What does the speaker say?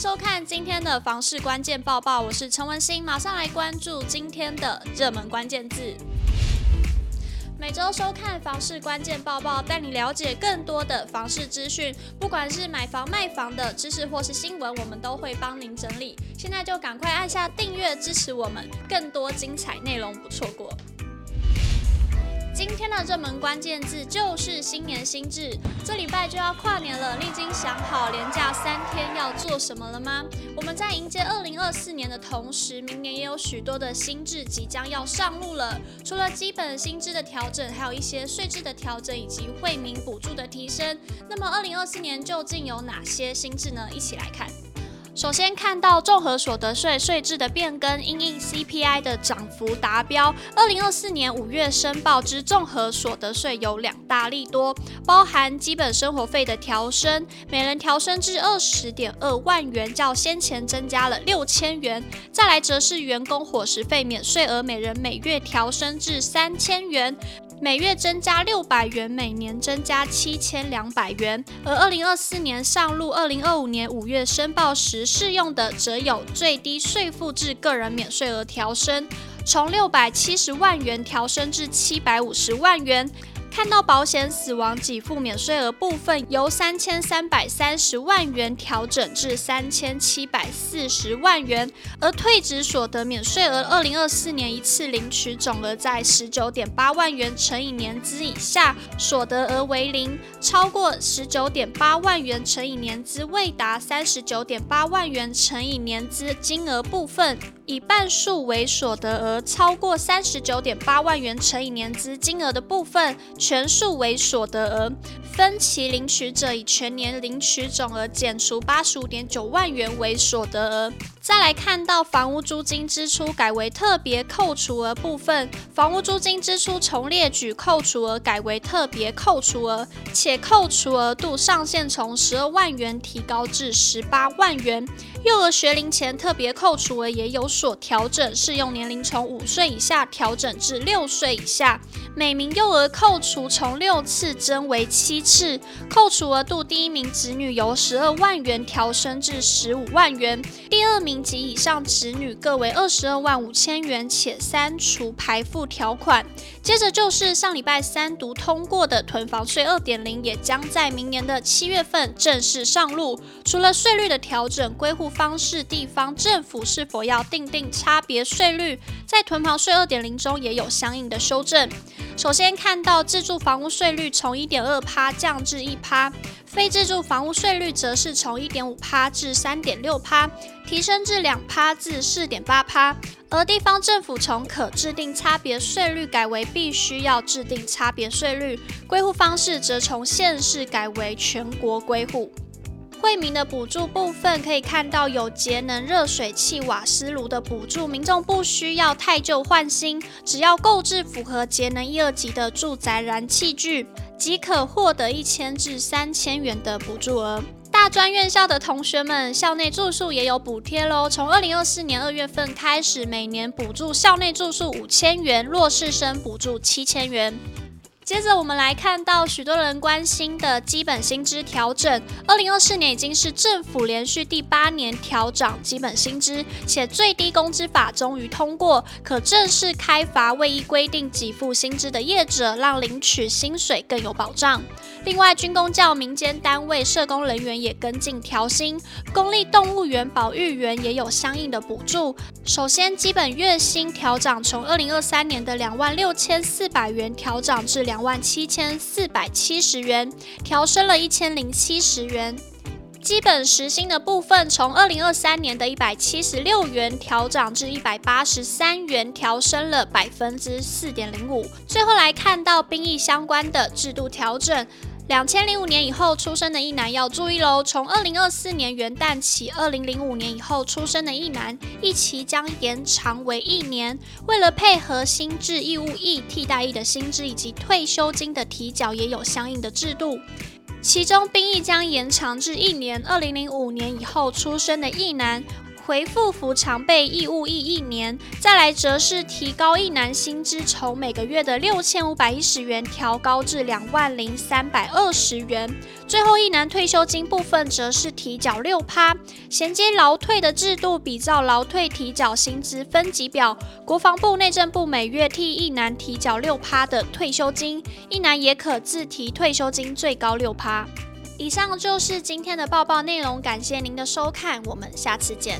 收看今天的房市关键报报，我是陈文心，马上来关注今天的热门关键字。每周收看房市关键报报，带你了解更多的房市资讯，不管是买房卖房的知识或是新闻，我们都会帮您整理。现在就赶快按下订阅支持我们，更多精彩内容不错过。今天的热门关键字就是新年新制，这礼拜就要跨年了，你已经想好连假三天要做什么了吗？我们在迎接二零二四年的同时，明年也有许多的新制即将要上路了。除了基本薪资的调整，还有一些税制的调整以及惠民补助的提升。那么二零二四年究竟有哪些新制呢？一起来看。首先看到综合所得税税制的变更，因应 CPI 的涨幅达标。二零二四年五月申报之综合所得税有两大利多，包含基本生活费的调升，每人调升至二十点二万元，较先前增加了六千元。再来则是员工伙食费免税额，每人每月调升至三千元。每月增加六百元，每年增加七千两百元。而二零二四年上路，二零二五年五月申报时适用的，则有最低税负制个人免税额调升，从六百七十万元调升至七百五十万元。看到保险死亡给付免税额部分由三千三百三十万元调整至三千七百四十万元，而退职所得免税额二零二四年一次领取总额在十九点八万元乘以年资以下，所得额为零；超过十九点八万元乘以年资未达三十九点八万元乘以年资金额部分，以半数为所得额；超过三十九点八万元乘以年资金额的部分。全数为所得额，分期领取者以全年领取总额减除八十五点九万元为所得额。再来看到房屋租金支出改为特别扣除额部分，房屋租金支出从列举扣除额改为特别扣除额，且扣除额度上限从十二万元提高至十八万元。幼儿学龄前特别扣除额也有所调整，适用年龄从五岁以下调整至六岁以下。每名幼儿扣除从六次增为七次，扣除额度第一名子女由十二万元调升至十五万元，第二名及以上子女各为二十二万五千元，且删除排富条款。接着就是上礼拜三读通过的囤房税二点零，也将在明年的七月份正式上路。除了税率的调整，归户方式，地方政府是否要订定差别税率，在囤房税二点零中也有相应的修正。首先看到自住房屋税率从一点二趴降至一趴，非自住房屋税率则是从一点五趴至三点六趴，提升至两趴至四点八趴。而地方政府从可制定差别税率改为必须要制定差别税率，归户方式则从县市改为全国归户。惠民的补助部分可以看到有节能热水器、瓦斯炉的补助，民众不需要汰旧换新，只要购置符合节能一二级的住宅燃气具，即可获得一千至三千元的补助额。大专院校的同学们，校内住宿也有补贴喽！从二零二四年二月份开始，每年补助校内住宿五千元，弱势生补助七千元。接着我们来看到许多人关心的基本薪资调整。二零二四年已经是政府连续第八年调涨基本薪资，且最低工资法终于通过，可正式开罚未依规定给付薪资的业者，让领取薪水更有保障。另外，军公教民间单位社工人员也跟进调薪，公立动物园保育员也有相应的补助。首先，基本月薪调涨，从二零二三年的两万六千四百元调涨至两万七千四百七十元，调升了一千零七十元。基本时薪的部分，从二零二三年的一百七十六元调涨至一百八十三元，调升了百分之四点零五。最后来看到兵役相关的制度调整。两千零五年以后出生的役男要注意喽！从二零二四年元旦起，二零零五年以后出生的役男一期将延长为一年。为了配合新制义务役、替代役的薪资以及退休金的提缴，也有相应的制度。其中兵役将延长至一年。二零零五年以后出生的役男，回复服常备义务役一年。再来则是提高役男薪资，从每个月的六千五百一十元调高至两万零三百二十元。最后，役男退休金部分则是提缴六趴，衔接劳退的制度，比照劳退提缴薪资分级表，国防部、内政部每月替役男提缴六趴的退休金，役男也可自提退休金，最高六趴。以上就是今天的报报内容，感谢您的收看，我们下次见。